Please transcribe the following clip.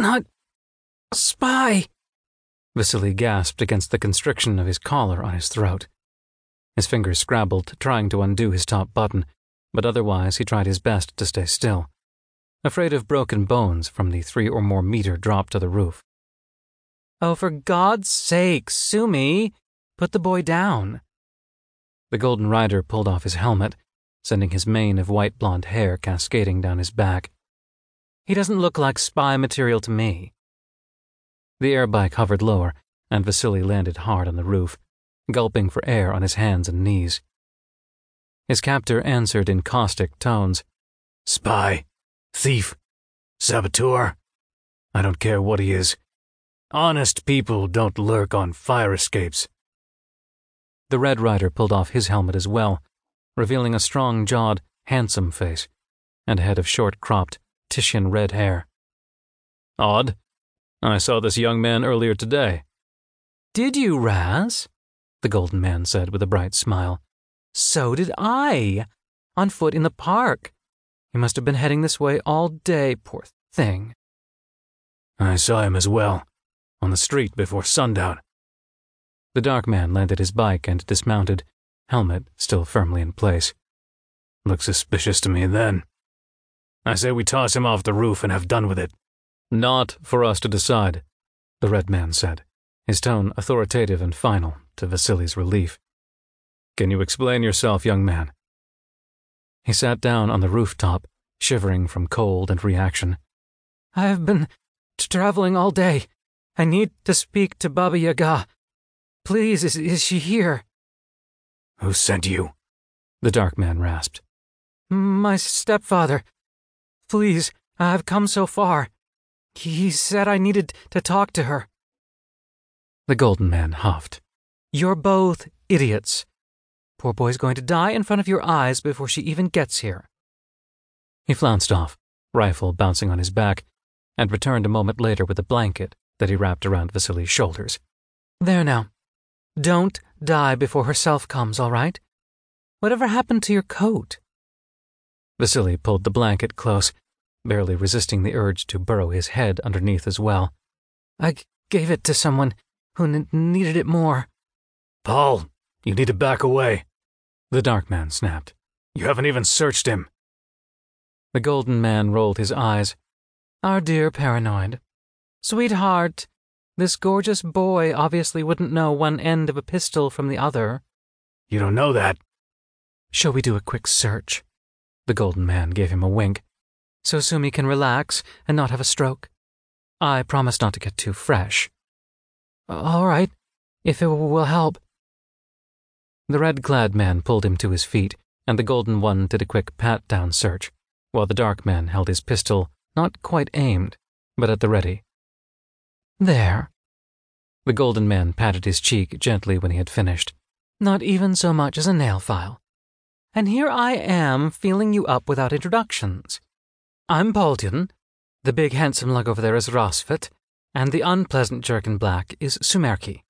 not. spy. Vassily gasped against the constriction of his collar on his throat. His fingers scrabbled, trying to undo his top button, but otherwise he tried his best to stay still, afraid of broken bones from the three or more meter drop to the roof. Oh, for God's sake, Sumi! Put the boy down. The Golden Rider pulled off his helmet, sending his mane of white blonde hair cascading down his back. He doesn't look like spy material to me. The air bike hovered lower, and Vassily landed hard on the roof, gulping for air on his hands and knees. His captor answered in caustic tones Spy, thief, saboteur. I don't care what he is. Honest people don't lurk on fire escapes. The Red Rider pulled off his helmet as well, revealing a strong jawed, handsome face and a head of short cropped, Titian red hair. Odd. I saw this young man earlier today. Did you, Raz? The Golden Man said with a bright smile. So did I. On foot in the park. He must have been heading this way all day, poor thing. I saw him as well on the street before sundown. The dark man landed his bike and dismounted, helmet still firmly in place. Looked suspicious to me then. I say we toss him off the roof and have done with it. Not for us to decide, the red man said, his tone authoritative and final, to Vassily's relief. Can you explain yourself, young man? He sat down on the rooftop, shivering from cold and reaction. I have been t- traveling all day, I need to speak to Baba Yaga. Please, is, is she here? Who sent you? The dark man rasped. My stepfather. Please, I've come so far. He said I needed to talk to her. The golden man huffed. You're both idiots. Poor boy's going to die in front of your eyes before she even gets here. He flounced off, rifle bouncing on his back, and returned a moment later with a blanket that he wrapped around Vassily's shoulders. There now. Don't die before herself comes, all right? Whatever happened to your coat? Vassily pulled the blanket close, barely resisting the urge to burrow his head underneath as well. I gave it to someone who n- needed it more. Paul, you need to back away, the dark man snapped. You haven't even searched him. The golden man rolled his eyes. Our dear paranoid. Sweetheart, this gorgeous boy obviously wouldn't know one end of a pistol from the other. You don't know that. Shall we do a quick search? The golden man gave him a wink, so Sumi can relax and not have a stroke. I promise not to get too fresh. All right, if it will help. The red clad man pulled him to his feet, and the golden one did a quick pat down search, while the dark man held his pistol not quite aimed, but at the ready. There. The golden man patted his cheek gently when he had finished. Not even so much as a nail file. And here I am feeling you up without introductions. I'm Pauldian. The big handsome lug over there is Rassvet, and the unpleasant jerk in black is Sumerki.